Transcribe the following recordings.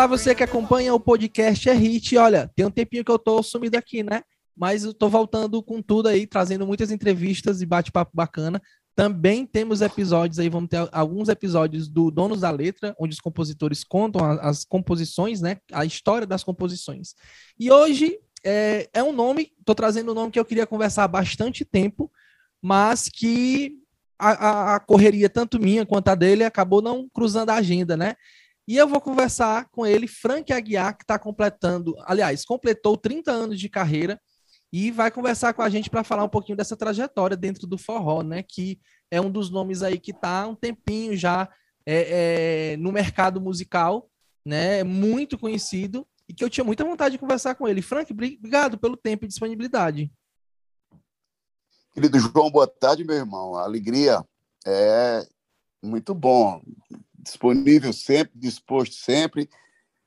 Olá, você que acompanha o podcast É Hit. Olha, tem um tempinho que eu tô sumido aqui, né? Mas eu tô voltando com tudo aí, trazendo muitas entrevistas e bate-papo bacana. Também temos episódios aí, vamos ter alguns episódios do Donos da Letra, onde os compositores contam as, as composições, né? A história das composições. E hoje é, é um nome, estou trazendo um nome que eu queria conversar há bastante tempo, mas que a, a, a, correria, tanto minha quanto a dele, acabou não cruzando a agenda, né? E eu vou conversar com ele, Frank Aguiar, que está completando, aliás, completou 30 anos de carreira e vai conversar com a gente para falar um pouquinho dessa trajetória dentro do forró, né? Que é um dos nomes aí que está há um tempinho já é, é, no mercado musical, né? Muito conhecido e que eu tinha muita vontade de conversar com ele. Frank, obrigado pelo tempo e disponibilidade. Querido João, boa tarde, meu irmão. A alegria é muito bom. Disponível sempre, disposto sempre,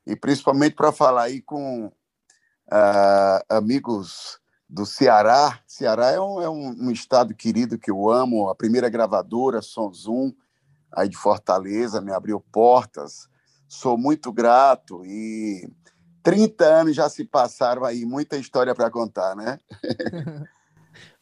e principalmente para falar aí com uh, amigos do Ceará. Ceará é, um, é um, estado querido que eu amo. A primeira gravadora, Som Zoom, aí de Fortaleza, me abriu portas. Sou muito grato e 30 anos já se passaram aí, muita história para contar, né?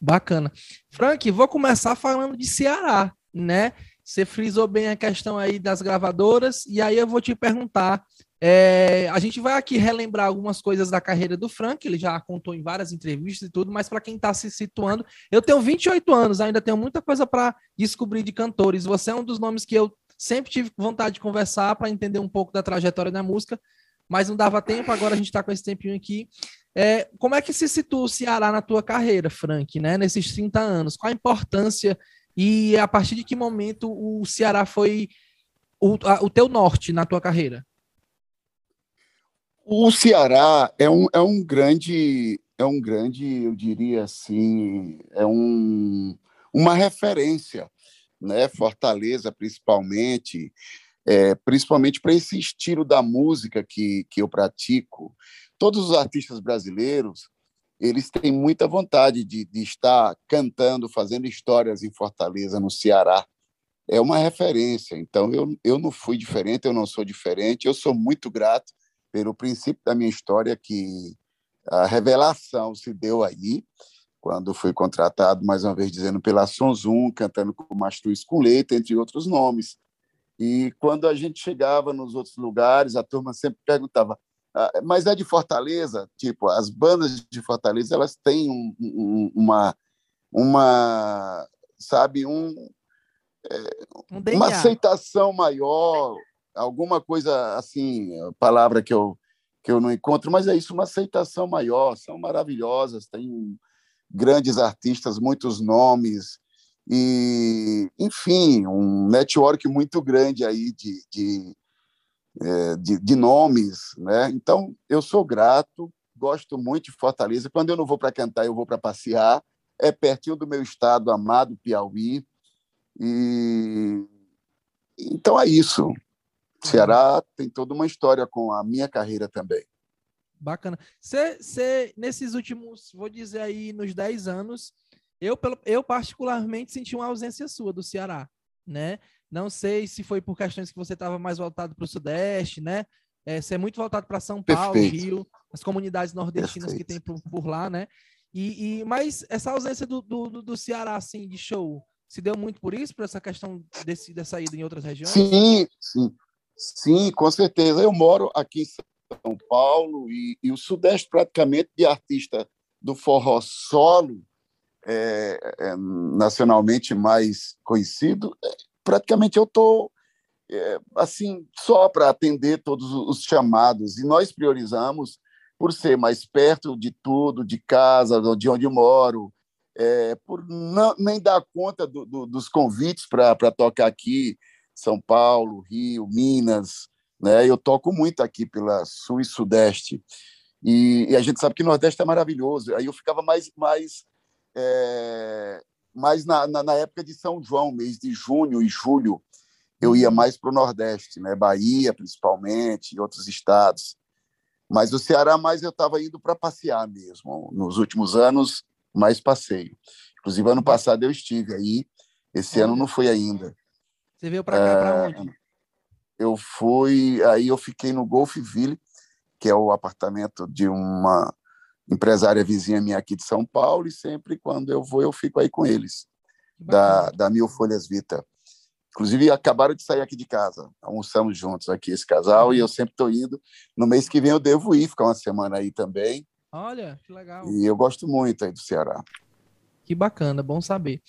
Bacana. Frank, vou começar falando de Ceará, né? Você frisou bem a questão aí das gravadoras, e aí eu vou te perguntar. É, a gente vai aqui relembrar algumas coisas da carreira do Frank, ele já contou em várias entrevistas e tudo, mas para quem está se situando, eu tenho 28 anos, ainda tenho muita coisa para descobrir de cantores. Você é um dos nomes que eu sempre tive vontade de conversar para entender um pouco da trajetória da música, mas não dava tempo, agora a gente está com esse tempinho aqui. É, como é que se situa o Ceará na tua carreira, Frank, né? Nesses 30 anos? Qual a importância e a partir de que momento o Ceará foi o, a, o teu norte na tua carreira? O Ceará é um, é um grande, é um grande, eu diria assim, é um, uma referência, né? Fortaleza, principalmente, é, principalmente para esse estilo da música que, que eu pratico, todos os artistas brasileiros eles têm muita vontade de, de estar cantando, fazendo histórias em Fortaleza, no Ceará. É uma referência. Então, eu, eu não fui diferente, eu não sou diferente. Eu sou muito grato pelo princípio da minha história, que a revelação se deu aí, quando fui contratado, mais uma vez dizendo, pela Sonzum, cantando com Mastruz com Leite, entre outros nomes. E quando a gente chegava nos outros lugares, a turma sempre perguntava: mas é de Fortaleza, tipo, as bandas de Fortaleza, elas têm um, um, uma, uma, sabe, um, é, um uma aceitação maior, alguma coisa assim, palavra que eu que eu não encontro, mas é isso, uma aceitação maior, são maravilhosas, tem grandes artistas, muitos nomes, e, enfim, um network muito grande aí de, de é, de, de, nomes, né? Então, eu sou grato, gosto muito de Fortaleza. Quando eu não vou para cantar, eu vou para passear. É pertinho do meu estado amado, Piauí. E então é isso. Ceará tem toda uma história com a minha carreira também. Bacana. Você, nesses últimos, vou dizer aí, nos 10 anos, eu, eu particularmente senti uma ausência sua do Ceará, né? Não sei se foi por questões que você estava mais voltado para o Sudeste, né? É, você é muito voltado para São Paulo, Perfeito. Rio, as comunidades nordestinas Perfeito. que tem por, por, lá, né? E, e, mas essa ausência do, do, do Ceará, assim, de show, se deu muito por isso, por essa questão desse, dessa ida em outras regiões? Sim, sim. Sim, com certeza. Eu moro aqui em São Paulo e, e o Sudeste, praticamente, de artista do forró solo, é, é, nacionalmente mais conhecido, praticamente eu estou é, assim só para atender todos os chamados e nós priorizamos por ser mais perto de tudo, de casa, de onde moro, é, por não, nem dar conta do, do, dos convites para tocar aqui, São Paulo, Rio, Minas, né? Eu toco muito aqui pela Sul e Sudeste e, e a gente sabe que o Nordeste é maravilhoso. Aí eu ficava mais mais é, mas na, na, na, época de São João, mês de junho e julho, eu ia uhum. mais para o Nordeste, né? Bahia, principalmente, e outros estados. Mas o Ceará, mais eu estava indo para passear mesmo. Nos últimos anos, mais passeio. Inclusive, ano passado eu estive aí Esse ano não fui ainda. Você veio para cá é, para onde? Eu fui, aí eu fiquei no Golfville, que é o apartamento de uma empresária vizinha minha aqui de São Paulo, e sempre quando eu vou, eu fico aí com eles, da, da Mil Folhas Vita. Inclusive, acabaram de sair aqui de casa, almoçamos juntos aqui, esse casal, e eu sempre estou indo. No mês que vem eu devo ir, ficar uma semana aí também. Olha, que legal. E eu gosto muito aí do Ceará. Que bacana, bom saber.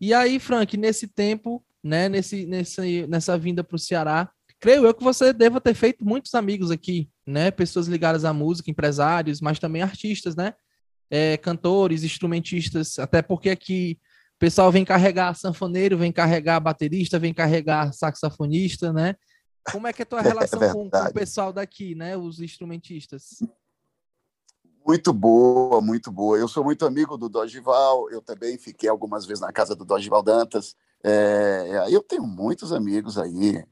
E aí, Frank, nesse tempo, né, nesse, nesse, nessa vinda para o Ceará, creio eu que você deva ter feito muitos amigos aqui, né? Pessoas ligadas à música, empresários, mas também artistas, né? É, cantores, instrumentistas, até porque aqui o pessoal vem carregar sanfoneiro, vem carregar baterista, vem carregar saxofonista, né? Como é que é a tua é relação é com, com, o pessoal daqui, né? Os instrumentistas? Muito boa, muito boa. Eu sou muito amigo do Dogival, eu também fiquei algumas vezes na casa do Dogival Dantas. É, eu tenho muitos amigos aí,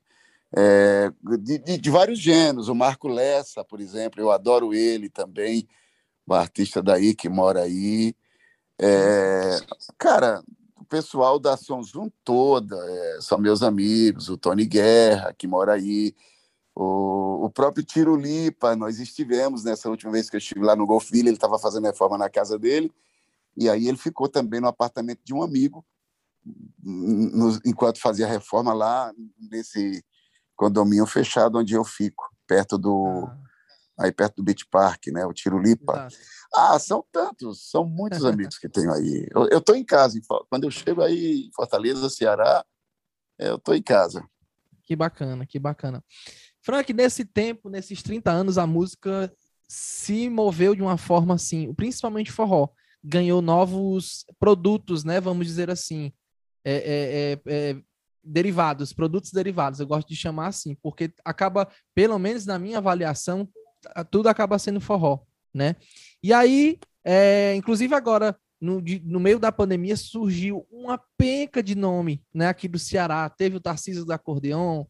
é, de, de, de, vários gêneros. O Marco Lessa, por exemplo, eu adoro ele também, o artista daí que mora aí. É, cara, o pessoal da Sonzum toda é, são meus amigos, o Tony Guerra, que mora aí, o, o próprio Tiro Lipa, nós estivemos nessa última vez que eu estive lá no Golfville, ele estava fazendo reforma na casa dele, e aí ele ficou também no apartamento de um amigo, no, enquanto fazia reforma lá nesse condomínio fechado onde eu fico, perto do. Ah. Aí perto do Beach Park, né? O Tirolipa. Exato. Ah, são tantos, são muitos amigos que tenho aí. Eu estou em casa, quando eu chego aí em Fortaleza, Ceará, eu estou em casa. Que bacana, que bacana. Frank, nesse tempo, nesses 30 anos, a música se moveu de uma forma assim, principalmente forró, ganhou novos produtos, né? Vamos dizer assim, é, é, é, é derivados, produtos derivados, eu gosto de chamar assim, porque acaba, pelo menos na minha avaliação, tudo acaba sendo forró, né? E aí, é, inclusive agora, no, de, no, meio da pandemia, surgiu uma penca de nome, né, aqui do Ceará, teve o Tarcísio do Acordeon,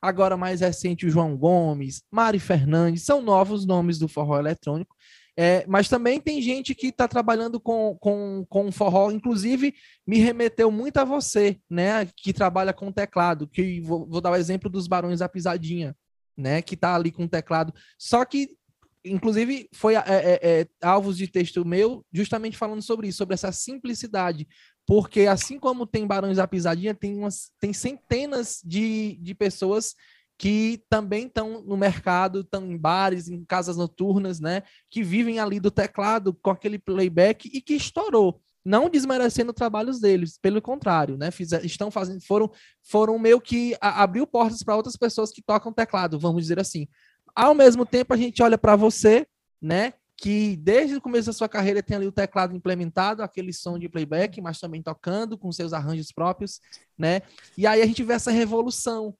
agora mais recente o João Gomes, Mari Fernandes, são novos nomes do forró eletrônico, é, mas também tem gente que está trabalhando com, com, com forró, inclusive me remeteu muito a você, né? Que trabalha com teclado, que vou, vou dar o exemplo dos Barões da Pisadinha, né? Que está ali com teclado. Só que, inclusive, foi é, é, é, alvos de texto meu justamente falando sobre isso, sobre essa simplicidade. Porque assim como tem Barões da Pisadinha, tem, umas, tem centenas de, de pessoas que também estão no mercado, estão em bares, em casas noturnas, né? Que vivem ali do teclado com aquele playback e que estourou. Não desmerecendo trabalhos deles, pelo contrário, né? Estão fazendo, foram, foram meio que a, abriu portas para outras pessoas que tocam teclado, vamos dizer assim. Ao mesmo tempo, a gente olha para você, né? que desde o começo da sua carreira tem ali o teclado implementado, aquele som de playback, mas também tocando com seus arranjos próprios, né? E aí a gente vê essa revolução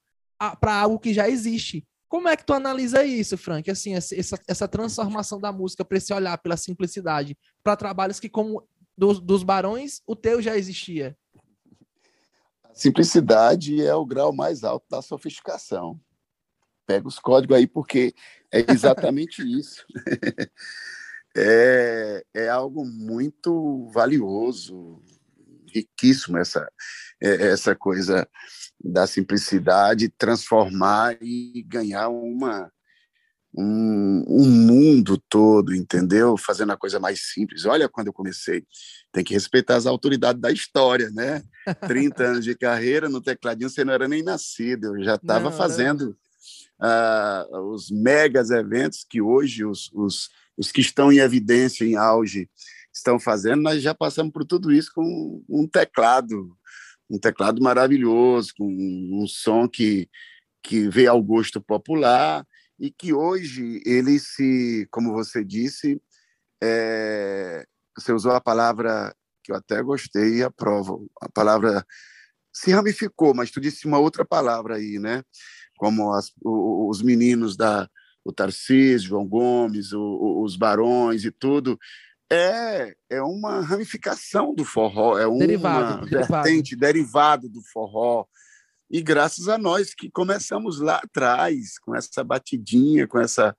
para algo que já existe. Como é que tu analisa isso, Frank? Assim, essa, essa transformação da música para esse olhar pela simplicidade, para trabalhos que, como dos, dos barões, o teu já existia. Simplicidade é o grau mais alto da sofisticação. Pega os códigos aí, porque é exatamente isso. é, é algo muito valioso, riquíssimo essa, é, essa coisa da simplicidade, transformar e ganhar uma um, um, mundo todo, entendeu? Fazendo a coisa mais simples. Olha quando eu comecei. Tem que respeitar as autoridades da história, né? 30 anos de carreira no tecladinho, você não era nem nascido. Eu já estava fazendo uh, os megas eventos que hoje os, os, os que estão em evidência, em auge, estão fazendo. Nós já passamos por tudo isso com um teclado um teclado maravilhoso, com um som que, que veio ao gosto popular e que hoje ele se, como você disse, é, você usou a palavra que eu até gostei e aprovo, a palavra se ramificou, mas tu disse uma outra palavra aí, né? Como as, os meninos da o Tarcísio, João Gomes, o, os Barões e tudo, é, é uma ramificação do forró, é uma derivado, vertente derivado. derivado do forró. E graças a nós que começamos lá atrás, com essa batidinha, com essa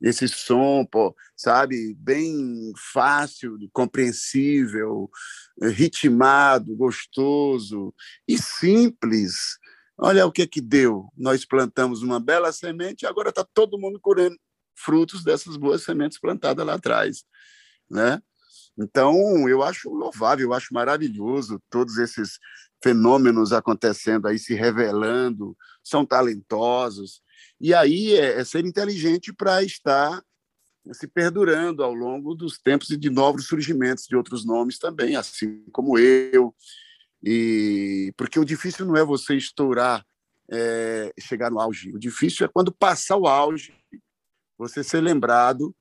esse som, pô, sabe, bem fácil, compreensível, ritmado, gostoso e simples. Olha o que que deu. Nós plantamos uma bela semente e agora está todo mundo colhendo frutos dessas boas sementes plantadas lá atrás, né? Então, eu acho louvável, eu acho maravilhoso todos esses fenômenos acontecendo aí, se revelando, são talentosos. E aí é, é ser inteligente para estar se perdurando ao longo dos tempos e de novos surgimentos de outros nomes também, assim como eu. E porque o difícil não é você estourar, é, chegar no auge. O difícil é quando passar o auge, você ser lembrado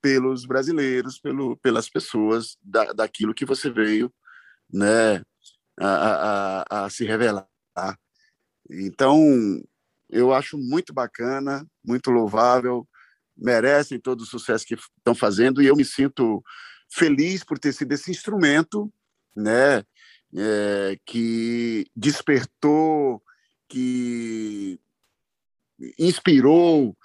pelos brasileiros, pelo, pelas pessoas da, daquilo que você veio, né, a, a, a se revelar. Então, eu acho muito bacana, muito louvável, merecem todo o sucesso que estão fazendo e eu me sinto feliz por ter sido esse instrumento, né, é, que despertou, que inspirou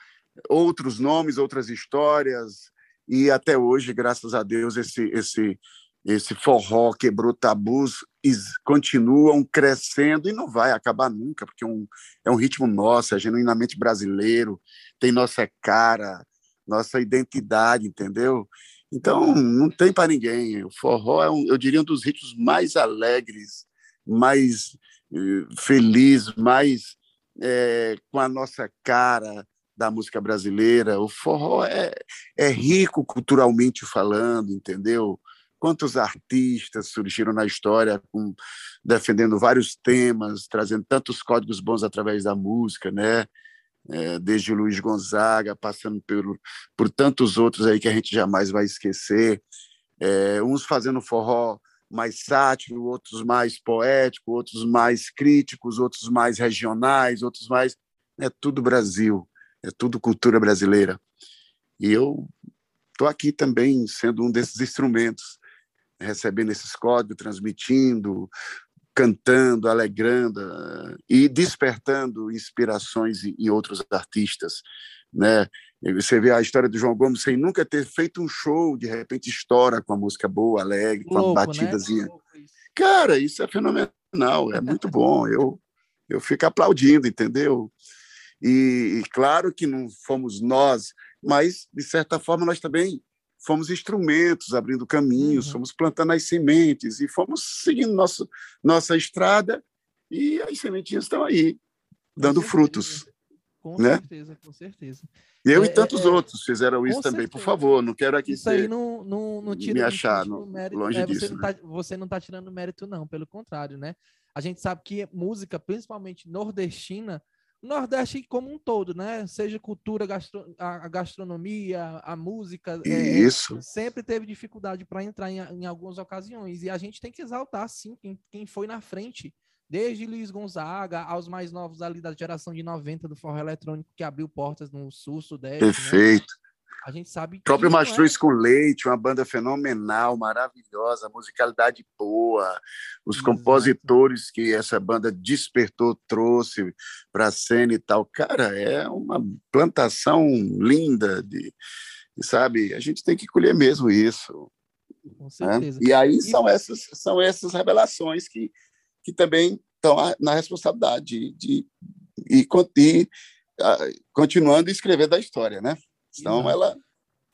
outros nomes, outras histórias e até hoje, graças a Deus, esse esse esse forró quebrou tabus e continuam crescendo e não vai acabar nunca, porque é um, é um ritmo nosso, é genuinamente brasileiro, tem nossa cara, nossa identidade, entendeu? Então, não tem para ninguém. O forró é, um, eu diria, um dos ritmos mais alegres, mais uh, feliz, mais é, com a nossa cara da música brasileira. O forró é, é rico culturalmente falando, entendeu? quantos artistas surgiram na história com, defendendo vários temas, trazendo tantos códigos bons através da música, né? É, desde Luiz Gonzaga, passando por, por tantos outros aí que a gente jamais vai esquecer. É, uns fazendo forró mais sátiro, outros mais poético, outros mais críticos, outros mais regionais, outros mais. É tudo Brasil, é tudo cultura brasileira. E eu estou aqui também sendo um desses instrumentos recebendo esses códigos, transmitindo, cantando, alegrando eh, e despertando inspirações em outros artistas, né? Você vê a história do João Gomes sem nunca ter feito um show, de repente estoura com a música boa, alegre, com a batidazinha. Né? Cara, isso é fenomenal, é muito bom. Eu eu fico aplaudindo, entendeu? E, e claro que não fomos nós, mas de certa forma nós também fomos instrumentos abrindo caminhos, uhum. fomos plantando as sementes e fomos seguindo nosso, nossa estrada e as sementinhas estão aí, dando frutos. Com né? certeza, com certeza. Eu é, e tantos é, outros fizeram isso também, certeza. por favor, não quero aqui isso ser, aí não, não, não tira me achar mérito, longe é, disso. Você não, está, você não está tirando mérito, não, pelo contrário, né? A gente sabe que música, principalmente nordestina, Nordeste como um todo, né? Seja cultura, gastro, a, gastronomia, a música. É, Isso. É, sempre teve dificuldade para entrar em, em, algumas ocasiões. E a gente tem que exaltar, sim, quem, quem foi na frente. Desde Luiz Gonzaga aos mais novos ali da geração de 90 do forró eletrônico, que abriu portas no sul, sudeste. Né? Perfeito. A gente sabe que. Próprio Mastruz é... com Leite, uma banda fenomenal, maravilhosa, musicalidade boa, os Exato. compositores que essa banda despertou, trouxe para a cena e tal. Cara, é uma plantação linda de. Sabe, a gente tem que colher mesmo isso. Com né? certeza. Né? E aí são essas, são essas revelações que, que também estão na responsabilidade de, de, de, de continuando a escrever da história, né? Senão ela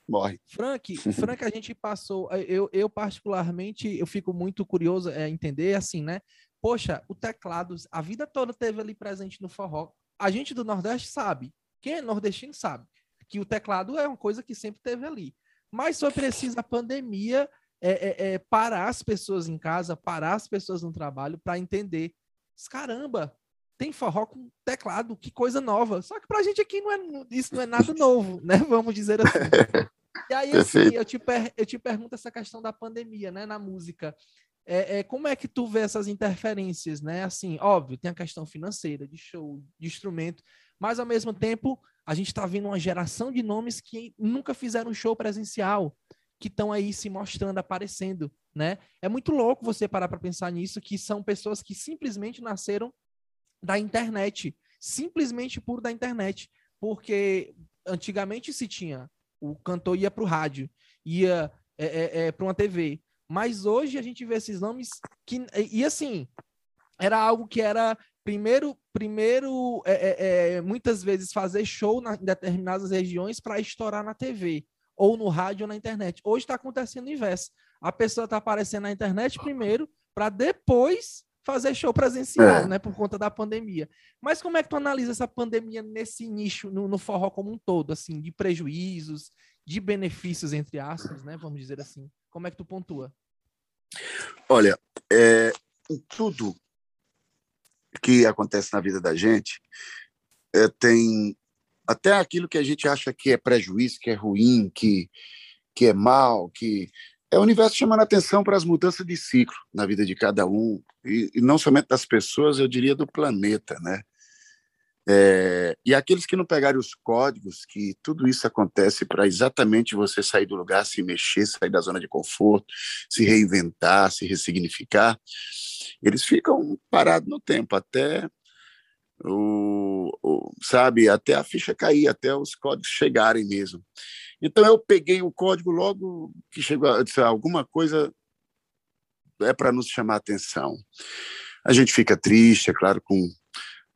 morre. Frank, Frank, a gente passou. Eu, eu, particularmente, eu fico muito curioso é, entender assim, né? Poxa, o teclado, a vida toda teve ali presente no forró. A gente do Nordeste sabe. Quem é nordestino sabe que o teclado é uma coisa que sempre teve ali. Mas foi preciso a pandemia é, é, parar as pessoas em casa, parar as pessoas no trabalho para entender. Caramba, tem forró com teclado, que coisa nova. Só que pra gente aqui não é, isso não é nada novo, né? Vamos dizer assim. E aí, assim, eu te, per, eu te pergunto essa questão da pandemia, né, na música. É, é, como é que tu vê essas interferências, né? Assim, óbvio, tem a questão financeira, de show, de instrumento, mas ao mesmo tempo a gente está vendo uma geração de nomes que nunca fizeram show presencial, que estão aí se mostrando, aparecendo, né? É muito louco você parar para pensar nisso, que são pessoas que simplesmente nasceram da internet, simplesmente por da internet, porque antigamente se tinha. O cantor ia para o rádio, ia é, é, é para uma TV. Mas hoje a gente vê esses nomes que. E assim, era algo que era primeiro, primeiro é, é, é muitas vezes fazer show na, em determinadas regiões para estourar na TV, ou no rádio ou na internet. Hoje está acontecendo o inverso. A pessoa está aparecendo na internet primeiro, para depois fazer show presencial, é. né, por conta da pandemia. Mas como é que tu analisa essa pandemia nesse nicho, no, no, forró como um todo, assim, de prejuízos, de benefícios, entre aspas, né, vamos dizer assim? Como é que tu pontua? Olha, é, tudo que acontece na vida da gente é, tem até aquilo que a gente acha que é prejuízo, que é ruim, que, que é mal, que é o universo chamando atenção para as mudanças de ciclo na vida de cada um, e, e não somente das pessoas, eu diria do planeta, né? É, e aqueles que não pegarem os códigos, que tudo isso acontece para exatamente você sair do lugar, se mexer, sair da zona de conforto, se reinventar, se ressignificar, eles ficam parados no tempo até o, o, sabe, até a ficha cair, até os códigos chegarem mesmo. Então eu peguei o código logo que chegou, a dizer, alguma coisa é para nos chamar a atenção. A gente fica triste, é claro, com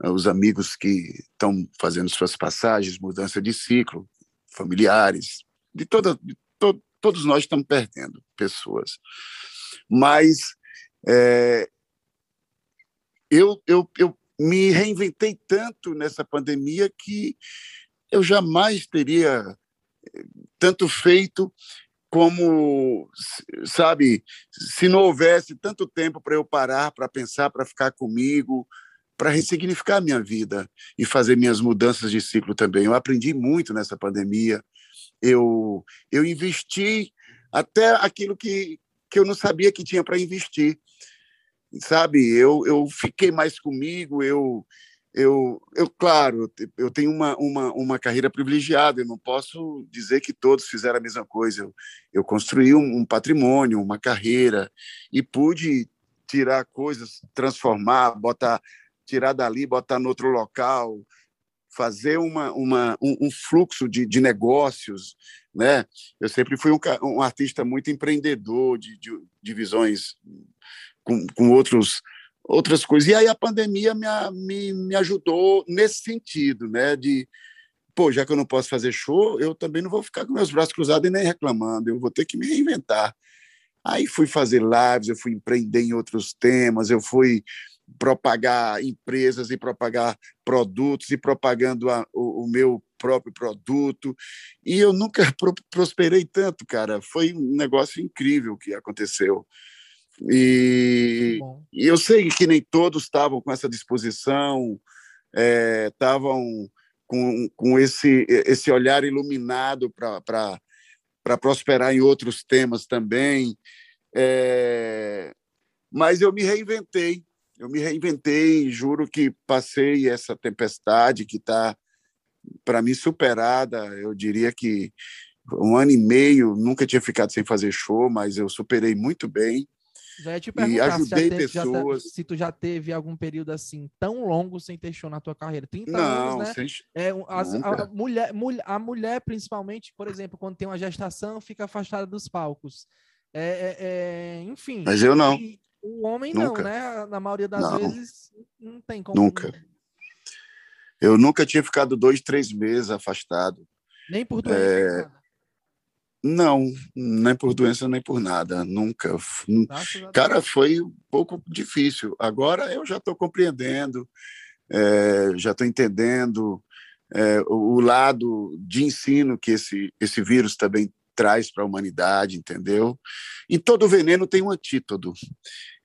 eh, os amigos que estão fazendo suas passagens, mudança de ciclo, familiares, de toda, de to, todos nós estamos perdendo pessoas. Mas é, eu, eu, eu me reinventei tanto nessa pandemia que eu jamais teria tanto feito como, sabe, se não houvesse tanto tempo para eu parar, para pensar, para ficar comigo, para ressignificar minha vida e fazer minhas mudanças de ciclo também. Eu aprendi muito nessa pandemia. Eu, eu investi até aquilo que, que eu não sabia que tinha para investir. Sabe, eu, eu fiquei mais comigo, eu, eu, eu claro, eu tenho uma, uma, uma carreira privilegiada, eu não posso dizer que todos fizeram a mesma coisa. Eu, eu construí um, um patrimônio, uma carreira, e pude tirar coisas, transformar, botar, tirar dali, botar no outro local, fazer uma, uma, um, um fluxo de, de negócios. Né? Eu sempre fui um, um artista muito empreendedor, de, de, de visões com, com outros outras coisas. E aí a pandemia me, me, me ajudou nesse sentido, né? De, pô, já que eu não posso fazer show, eu também não vou ficar com meus braços cruzados e nem reclamando, eu vou ter que me reinventar. Aí fui fazer lives, eu fui empreender em outros temas, eu fui propagar empresas e propagar produtos e propagando a, o, o, meu próprio produto. E eu nunca prosperei tanto, cara. Foi um negócio incrível que aconteceu. E, e, eu sei que nem todos estavam com essa disposição, estavam é, com, com esse, esse olhar iluminado para prosperar em outros temas também. É, mas eu me reinventei, eu me reinventei, juro que passei essa tempestade que está, para mim, superada. Eu diria que um ano e meio, nunca tinha ficado sem fazer show, mas eu superei muito bem. Já ia te perguntar e ajudei se, teve, pessoas. Já, se tu já teve algum período assim tão longo sem ter show na tua carreira. 30 Não, anos, né? Sem... É, as, a, mulher, a mulher, principalmente, por exemplo, quando tem uma gestação, fica afastada dos palcos. É, é, é enfim. Mas eu não. O homem nunca. não, né? Na maioria das não. vezes não tem como. Nunca. Eu nunca tinha ficado dois, três meses afastado. Nem por doença. É... Não, nem por doença, nem por nada, nunca. Cara, foi um pouco difícil. Agora eu já estou compreendendo, é, já estou entendendo é, o, o lado de ensino que esse, esse vírus também traz para a humanidade, entendeu? Em todo veneno tem um antídoto.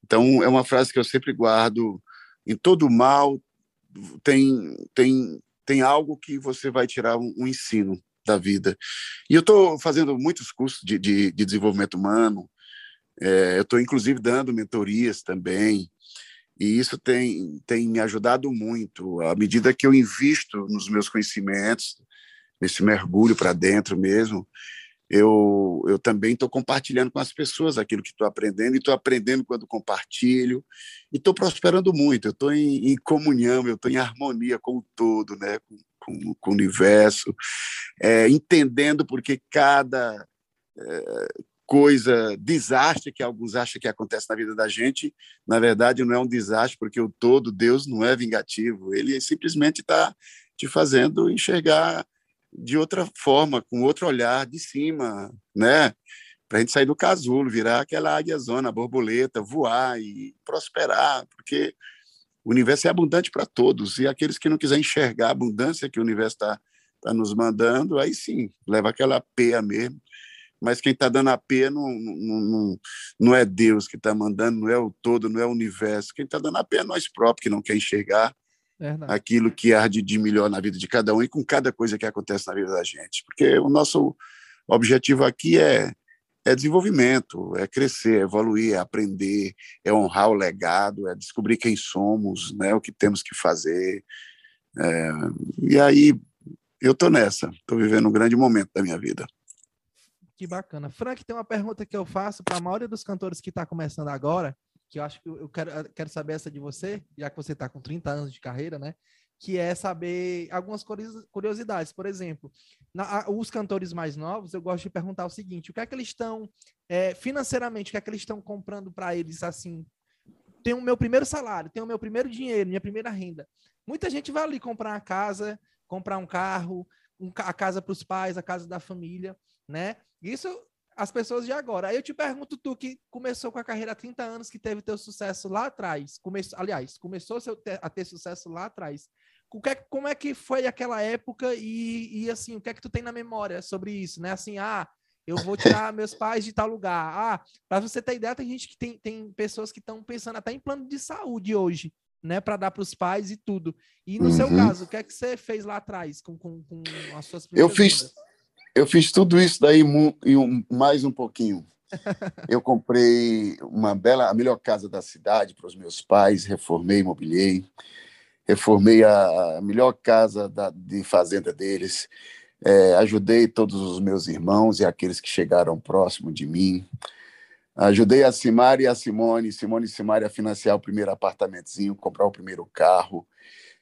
Então, é uma frase que eu sempre guardo. Em todo mal tem, tem, tem algo que você vai tirar um, um ensino da vida. E eu estou fazendo muitos cursos de, de, de desenvolvimento humano, é, eu estou, inclusive, dando mentorias também, e isso tem, tem me ajudado muito. À medida que eu invisto nos meus conhecimentos, nesse mergulho para dentro mesmo, eu, eu também estou compartilhando com as pessoas aquilo que estou aprendendo, e estou aprendendo quando compartilho, e estou prosperando muito. Eu estou em, em, comunhão, eu estou em harmonia com o todo, né? com, com, com o universo, é, entendendo porque cada é, coisa, desastre que alguns acham que acontece na vida da gente, na verdade não é um desastre, porque o todo, Deus não é vingativo, ele simplesmente está te fazendo enxergar de outra forma, com outro olhar de cima, né? Para a gente sair do casulo, virar aquela águia zona, borboleta, voar e prosperar, porque o universo é abundante para todos, e aqueles que não quiserem enxergar a abundância que o universo está tá nos mandando, aí sim, leva aquela peia mesmo mas quem está dando a pé não, não, não, não é Deus que está mandando, não é o todo, não é o universo. Quem está dando a pé é nós próprios, que não quer enxergar Verdade. aquilo que arde de melhor na vida de cada um e com cada coisa que acontece na vida da gente. Porque o nosso objetivo aqui é, é desenvolvimento, é crescer, é evoluir, é aprender, é honrar o legado, é descobrir quem somos, né, o que temos que fazer. É, e aí eu estou nessa, estou vivendo um grande momento da minha vida. Que bacana. Frank, tem uma pergunta que eu faço para a maioria dos cantores que está começando agora, que eu acho que eu quero, eu quero saber essa de você, já que você está com 30 anos de carreira, né? Que é saber algumas curiosidades. Por exemplo, na, os cantores mais novos, eu gosto de perguntar o seguinte: o que é que eles estão, é, financeiramente, o que é que eles estão comprando para eles, assim? Tenho o meu primeiro salário, tenho o meu primeiro dinheiro, minha primeira renda. Muita gente vai ali comprar uma casa, comprar um carro, um, a casa para os pais, a casa da família, né? Isso as pessoas de agora. Aí eu te pergunto, tu que começou com a carreira há 30 anos, que teve teu sucesso lá atrás, aliás, começou a ter sucesso lá atrás. É como é que foi aquela época e, e, assim, o que é que tu tem na memória sobre isso, né? Assim, ah, eu vou tirar meus pais de tal lugar. Ah, para você ter ideia, tem gente que tem, tem pessoas que estão pensando até em plano de saúde hoje, né, para dar para os pais e tudo. E no uhum. seu caso, o que é que você fez lá atrás com, com, com as suas Eu fiz vidas? Eu fiz tudo isso daí e um, mais um pouquinho. Eu comprei uma bela, a melhor casa da cidade para os meus pais, reformei, mobiliei, reformei a, melhor casa da, de fazenda deles, é, ajudei todos os meus irmãos e aqueles que chegaram próximo de mim. Ajudei a Simari e a Simone, Simone e Simari a financiar o primeiro apartamentozinho, comprar o primeiro carro.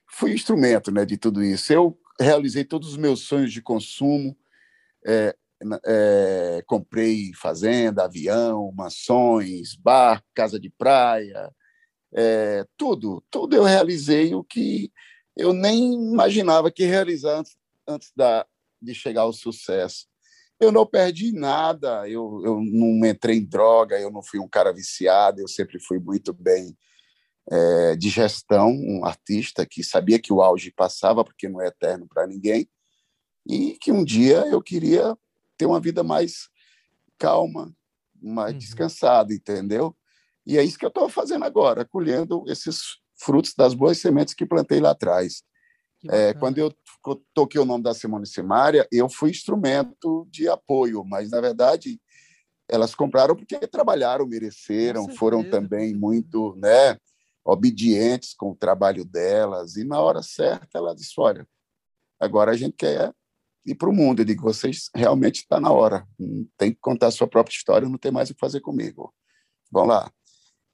Fui instrumento né, de tudo isso. Eu realizei todos os meus sonhos de consumo, é, é, comprei fazenda, avião, mansões, bar, casa de praia, é, tudo, tudo eu realizei o que eu nem imaginava que realizar antes, antes da, de chegar ao sucesso. Eu não perdi nada, eu, eu não entrei em droga, eu não fui um cara viciado, eu sempre fui muito bem é, de gestão, um artista que sabia que o auge passava, porque não é eterno para ninguém, e que um dia eu queria ter uma vida mais calma, mais uhum. descansada, entendeu? E é isso que eu estou fazendo agora, colhendo esses frutos das boas sementes que plantei lá atrás. É, quando eu toquei o nome da Simone Simária, eu fui instrumento de apoio, mas, na verdade, elas compraram porque trabalharam, mereceram, foram também muito né, obedientes com o trabalho delas, e na hora certa ela disse, olha, agora a gente quer e para o mundo. Eu digo, vocês realmente está na hora. Tem que contar a sua própria história, não tem mais o que fazer comigo. Vamos lá.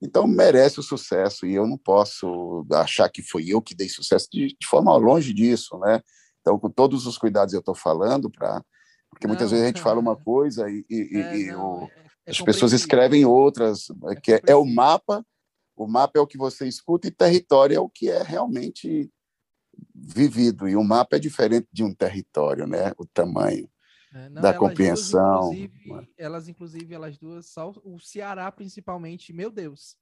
Então, merece o sucesso e eu não posso achar que foi eu que dei sucesso de, de forma longe disso, né? Então, com todos os cuidados eu estou falando, para porque não, muitas vezes a gente fala uma coisa e, e, é, e não, o, é, é as pessoas escrevem outras, é que é, é o mapa, o mapa é o que você escuta e território é o que é realmente vivido e o mapa é diferente de um território, né? O tamanho é, não, da compreensão. Duas, inclusive, elas, inclusive, elas duas, só o Ceará principalmente, meu Deus,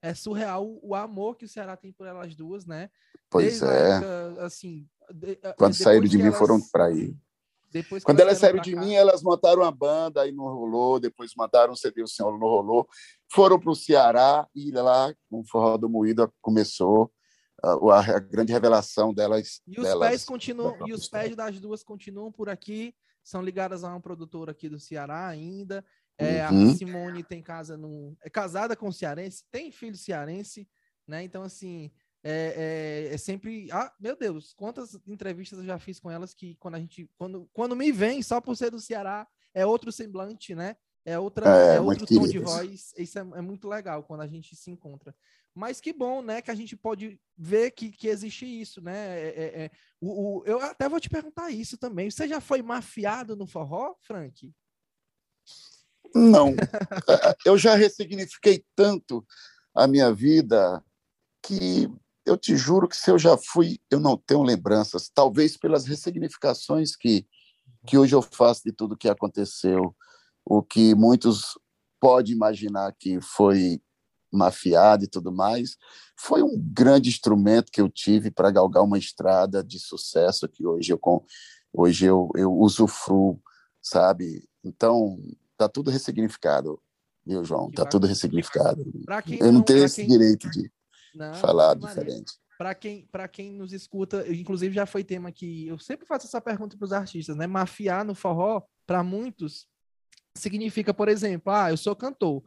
é surreal o amor que o Ceará tem por elas duas, né? Pois Desde é. Época, assim, de, quando saíram de mim elas... foram para aí. Depois, quando elas saíram de cá... mim, elas montaram uma banda, aí não rolou. Depois mandaram um CD, o Senhor não rolou. Foram para o Ceará e lá, com o Forró do Moído, começou a, a grande revelação delas. E os delas, pés continuam, e os pés das duas continuam por aqui, são ligadas a uma produtora aqui do Ceará ainda. É, uhum. A Simone tem casa no, é casada com o cearense, tem filho cearense, né? Então assim é, é, é, sempre, ah, meu Deus, quantas entrevistas eu já fiz com elas que quando a gente, quando, quando me vem só por ser do Ceará é outro semblante, né? é outra é, é outro tom de voz. Isso é, é, muito legal quando a gente se encontra. Mas que bom, né, que a gente pode ver que, que existe isso, né? É, é, é o, o, eu até vou te perguntar isso também. Você já foi mafiado no forró, Frank? Não. eu já ressignifiquei tanto a minha vida que eu te juro que se eu já fui, eu não tenho lembranças, talvez pelas ressignificações que, que hoje eu faço de tudo que aconteceu, o que muitos podem imaginar que foi mafiado e tudo mais, foi um grande instrumento que eu tive para galgar uma estrada de sucesso que hoje eu hoje eu, eu usufruo, sabe? Então, tá tudo ressignificado, viu, João? Que tá bacana. tudo ressignificado. eu não, não tenho esse quem... direito de não, falar diferente. Para quem, quem nos escuta, inclusive já foi tema que eu sempre faço essa pergunta para os artistas, né? Mafiar no forró, para muitos, significa, por exemplo, ah, eu sou cantor.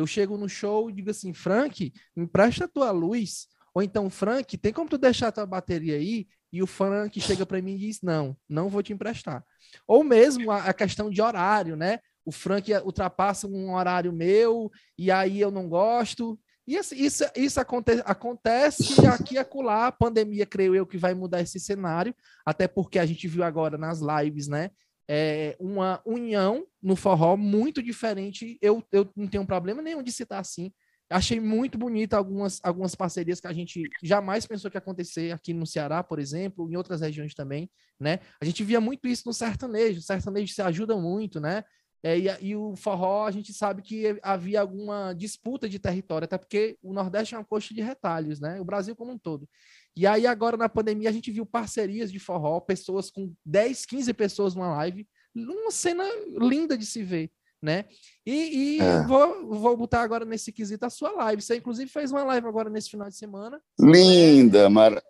Eu chego no show e digo assim, Frank, empresta tua luz. Ou então, Frank, tem como tu deixar tua bateria aí? E o Frank chega para mim e diz, não, não vou te emprestar. Ou mesmo a, a questão de horário, né? O Frank ultrapassa um horário meu e aí eu não gosto. E isso, isso, isso aconte, acontece aqui e acolá. A pandemia, creio eu, que vai mudar esse cenário, até porque a gente viu agora nas lives, né? É uma união no forró muito diferente. Eu, eu não tenho problema nenhum de citar assim. Achei muito bonito algumas, algumas parcerias que a gente jamais pensou que ia acontecer aqui no Ceará, por exemplo, em outras regiões também, né? A gente via muito isso no sertanejo. O sertanejo se ajuda muito, né? É, e, e, o forró, a gente sabe que havia alguma disputa de território, até porque o Nordeste é uma coxa de retalhos, né? O Brasil como um todo. E aí, agora na pandemia, a gente viu parcerias de forró, pessoas com 10, 15 pessoas numa live, uma cena linda de se ver, né? E, e é. vou, vou botar agora nesse quesito a sua live. Você, inclusive, fez uma live agora nesse final de semana. Linda, mar...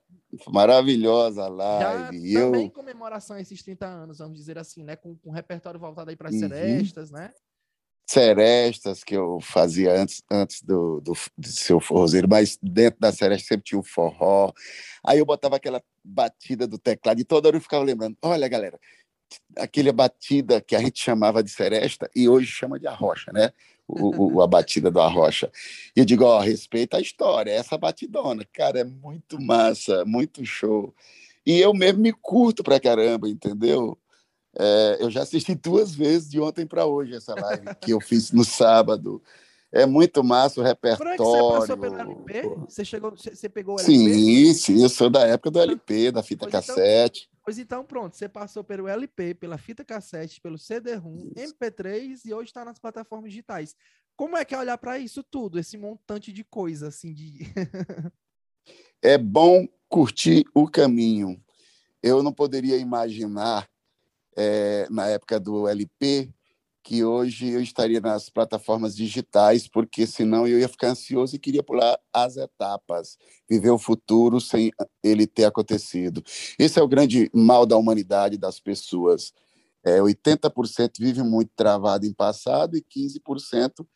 Maravilhosa live. Já, também eu... comemoração a esses 30 anos, vamos dizer assim, né? Com, com repertório voltado aí para as uhum. serestas, né? Serestas que eu fazia antes, antes do, do, do seu forrozeiro, mas dentro da seresta sempre tinha o forró. Aí eu botava aquela batida do teclado e toda hora eu ficava lembrando: olha, galera, aquela batida que a gente chamava de seresta e hoje chama de arrocha, né? o, o, a batida do Arrocha. E eu digo, ó, respeita a história, essa batidona, cara, é muito massa, muito show. E eu mesmo me curto pra caramba, entendeu? É, eu já assisti duas vezes de ontem para hoje essa live que eu fiz no sábado. É muito massa o repertório. Frank, você passou pelo LP? Você, chegou, você pegou o LP? Sim, sim, eu sou da época do LP, da fita pois então, cassete. Então, pois então, pronto, você passou pelo LP, pela fita cassete, pelo CD-ROM, MP3 e hoje está nas plataformas digitais. Como é que é olhar para isso tudo, esse montante de coisa, assim, de... é bom curtir o caminho. Eu não poderia imaginar, é, na época do LP, que hoje eu estaria nas plataformas digitais, porque senão eu ia ficar ansioso e queria pular as etapas, viver o futuro sem ele ter acontecido. Esse é o grande mal da humanidade, das pessoas. É, 80% vive muito travado em passado e 15%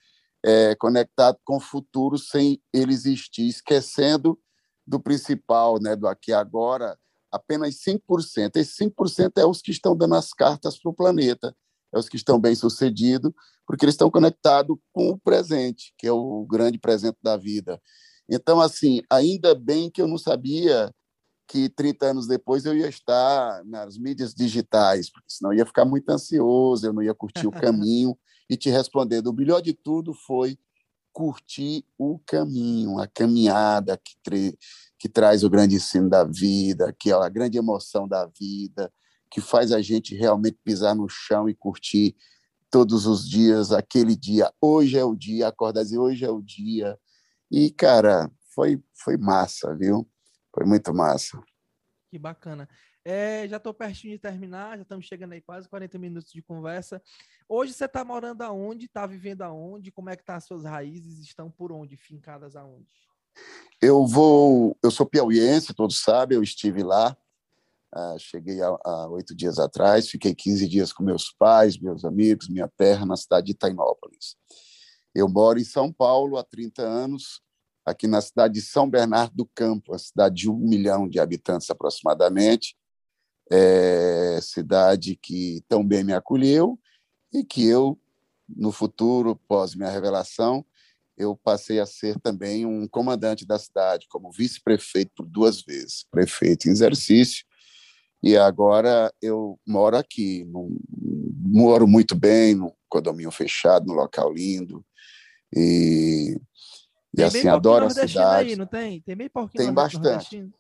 é, conectado com o futuro sem ele existir, esquecendo do principal, né, do aqui agora, apenas 5%. Esses 5% é os que estão dando as cartas para o planeta é os que estão bem sucedidos, porque eles estão conectados com o presente, que é o grande presente da vida. Então, assim, ainda bem que eu não sabia que 30 anos depois eu ia estar nas mídias digitais, porque senão eu ia ficar muito ansioso, eu não ia curtir o caminho e te responder. O melhor de tudo foi curtir o caminho, a caminhada que, que traz o grande ensino da vida, a grande emoção da vida, que faz a gente realmente pisar no chão e curtir todos os dias aquele dia. Hoje é o dia, acordar e hoje é o dia. E, cara, foi, foi massa, viu? Foi muito massa. Que bacana. É, já estou pertinho de terminar, já estamos chegando aí quase 40 minutos de conversa. Hoje você está morando aonde? Está vivendo aonde? Como é que tá as suas raízes? Estão por onde? Fincadas aonde? Eu vou, eu sou piauiense, todos sabem, eu estive lá ah, cheguei há oito dias atrás, fiquei 15 dias com meus pais, meus amigos, minha terra, na cidade de Tainópolis. Eu moro em São Paulo há 30 anos, aqui na cidade de São Bernardo do Campo, a cidade de um milhão de habitantes aproximadamente, é, cidade que tão bem me acolheu e que eu no futuro, pós minha revelação, eu passei a ser também um comandante da cidade, como vice-prefeito por duas vezes, prefeito em exercício, e agora eu moro aqui, num, moro muito bem, num condomínio fechado, num local lindo, e, e assim, adoro a cidade. Aí, não tem? Tem bem Tem bastante.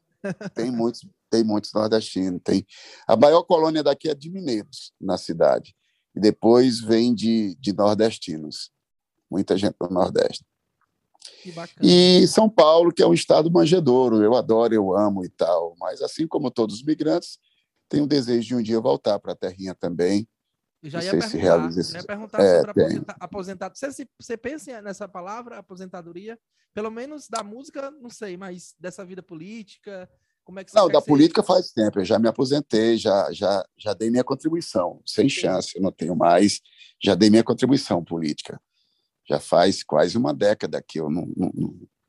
tem muitos, tem muitos nordestinos. Tem a maior colônia daqui é de mineiros na cidade e depois vem de, de nordestinos, muita gente do Nordeste. E São Paulo, que é um estado manjedouro, eu adoro, eu amo e tal, mas assim como todos os migrantes, tenho o desejo de um dia voltar para a terrinha também. já ia perguntar, se realiza esse... ia perguntar é, sobre aposentado. Você, você pensa nessa palavra, aposentadoria? Pelo menos da música, não sei, mas dessa vida política, como é que Não, da política faz tempo, eu já me aposentei, já, já, já dei minha contribuição, sem Sim. chance, eu não tenho mais, já dei minha contribuição política. Já faz quase uma década que eu não não,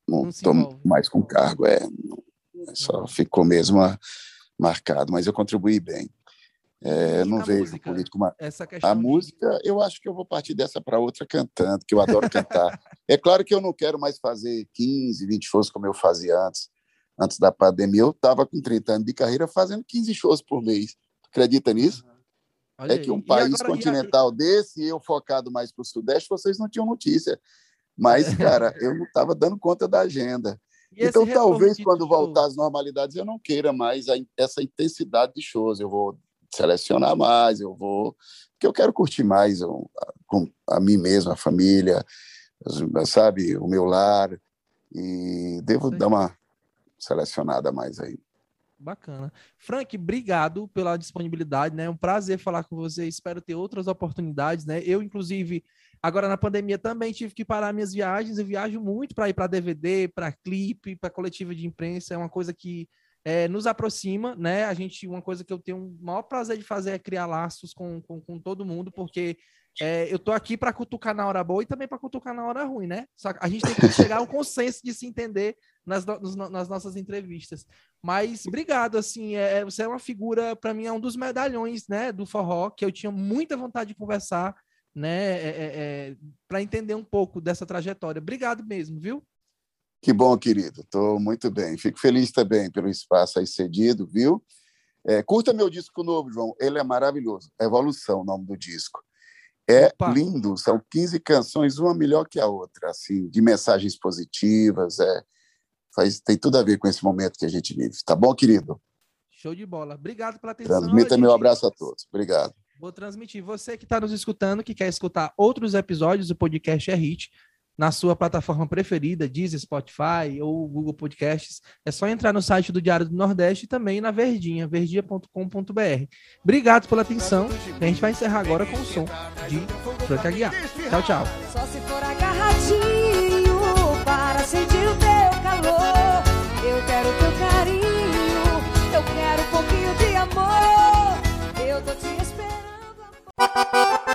não, não mais com cargo, é, não, só ficou mesmo a, marcado, mas eu contribuí bem. É, não vejo música, político. Uma... a de... música, eu acho que eu vou partir dessa para outra cantando, que eu adoro cantar. é claro que eu não quero mais fazer 15, 20 shows como eu fazia antes antes da pandemia, eu estava com 30 anos de carreira fazendo 15 shows por mês. Acredita nisso? Uhum. é que um país agora, continental desse, eu focado mais para o Sudeste, vocês não tinham notícia. Mas, cara, eu não estava dando conta da agenda. E então, talvez, quando voltar às normalidades, eu não queira mais a, essa intensidade de shows. Eu vou selecionar mais, eu vou. Porque eu quero curtir mais eu, com a mim mesmo, a família, sabe, o meu lar. E devo Sim. dar uma selecionada mais aí. Bacana. Frank, obrigado pela disponibilidade, né? É um prazer falar com você. Espero ter outras oportunidades, né? Eu, inclusive, agora na pandemia também tive que parar minhas viagens. Eu viajo muito para ir para DVD, para clipe, para coletiva de imprensa. É uma coisa que é, nos aproxima, né? A gente, uma coisa que eu tenho o maior prazer de fazer é criar laços com, com, com todo mundo, porque é, eu tô aqui para cutucar na hora boa e também para cutucar na hora ruim, né? Só que a gente tem que chegar a um consenso de se entender nas, nas nossas entrevistas. Mas obrigado, assim, é, é você é uma figura, para mim, é um dos medalhões, né, do forró, que eu tinha muita vontade de conversar, né, é, é, é para entender um pouco dessa trajetória. Obrigado mesmo, viu? Que bom, querido. Estou muito bem. Fico feliz também pelo espaço aí cedido, viu? Curta meu disco novo, João. Ele é maravilhoso. Evolução, o nome do disco. É Opa. lindo, são 15 canções, uma melhor que a outra, assim, de mensagens positivas, é, faz, tem tudo a ver com esse momento que a gente vive. Tá bom, querido? Show de bola. Obrigado pela atenção. Transmita gente... meu abraço a todos. Obrigado. Vou transmitir. Você que está nos escutando, que quer escutar outros episódios do podcast é Hit, na sua plataforma preferida, Deezer, Spotify ou Google Podcasts, é só entrar no site do Diário do Nordeste e também na Verdinha, verdinha.com.br. Obrigado pela atenção. A gente vai encerrar agora com o som de Franca Aguiar. Tchau, tchau. Só se for agarradinho para sentir o teu calor. Eu quero teu carinho, eu quero um pouquinho de amor. Eu tô te esperando.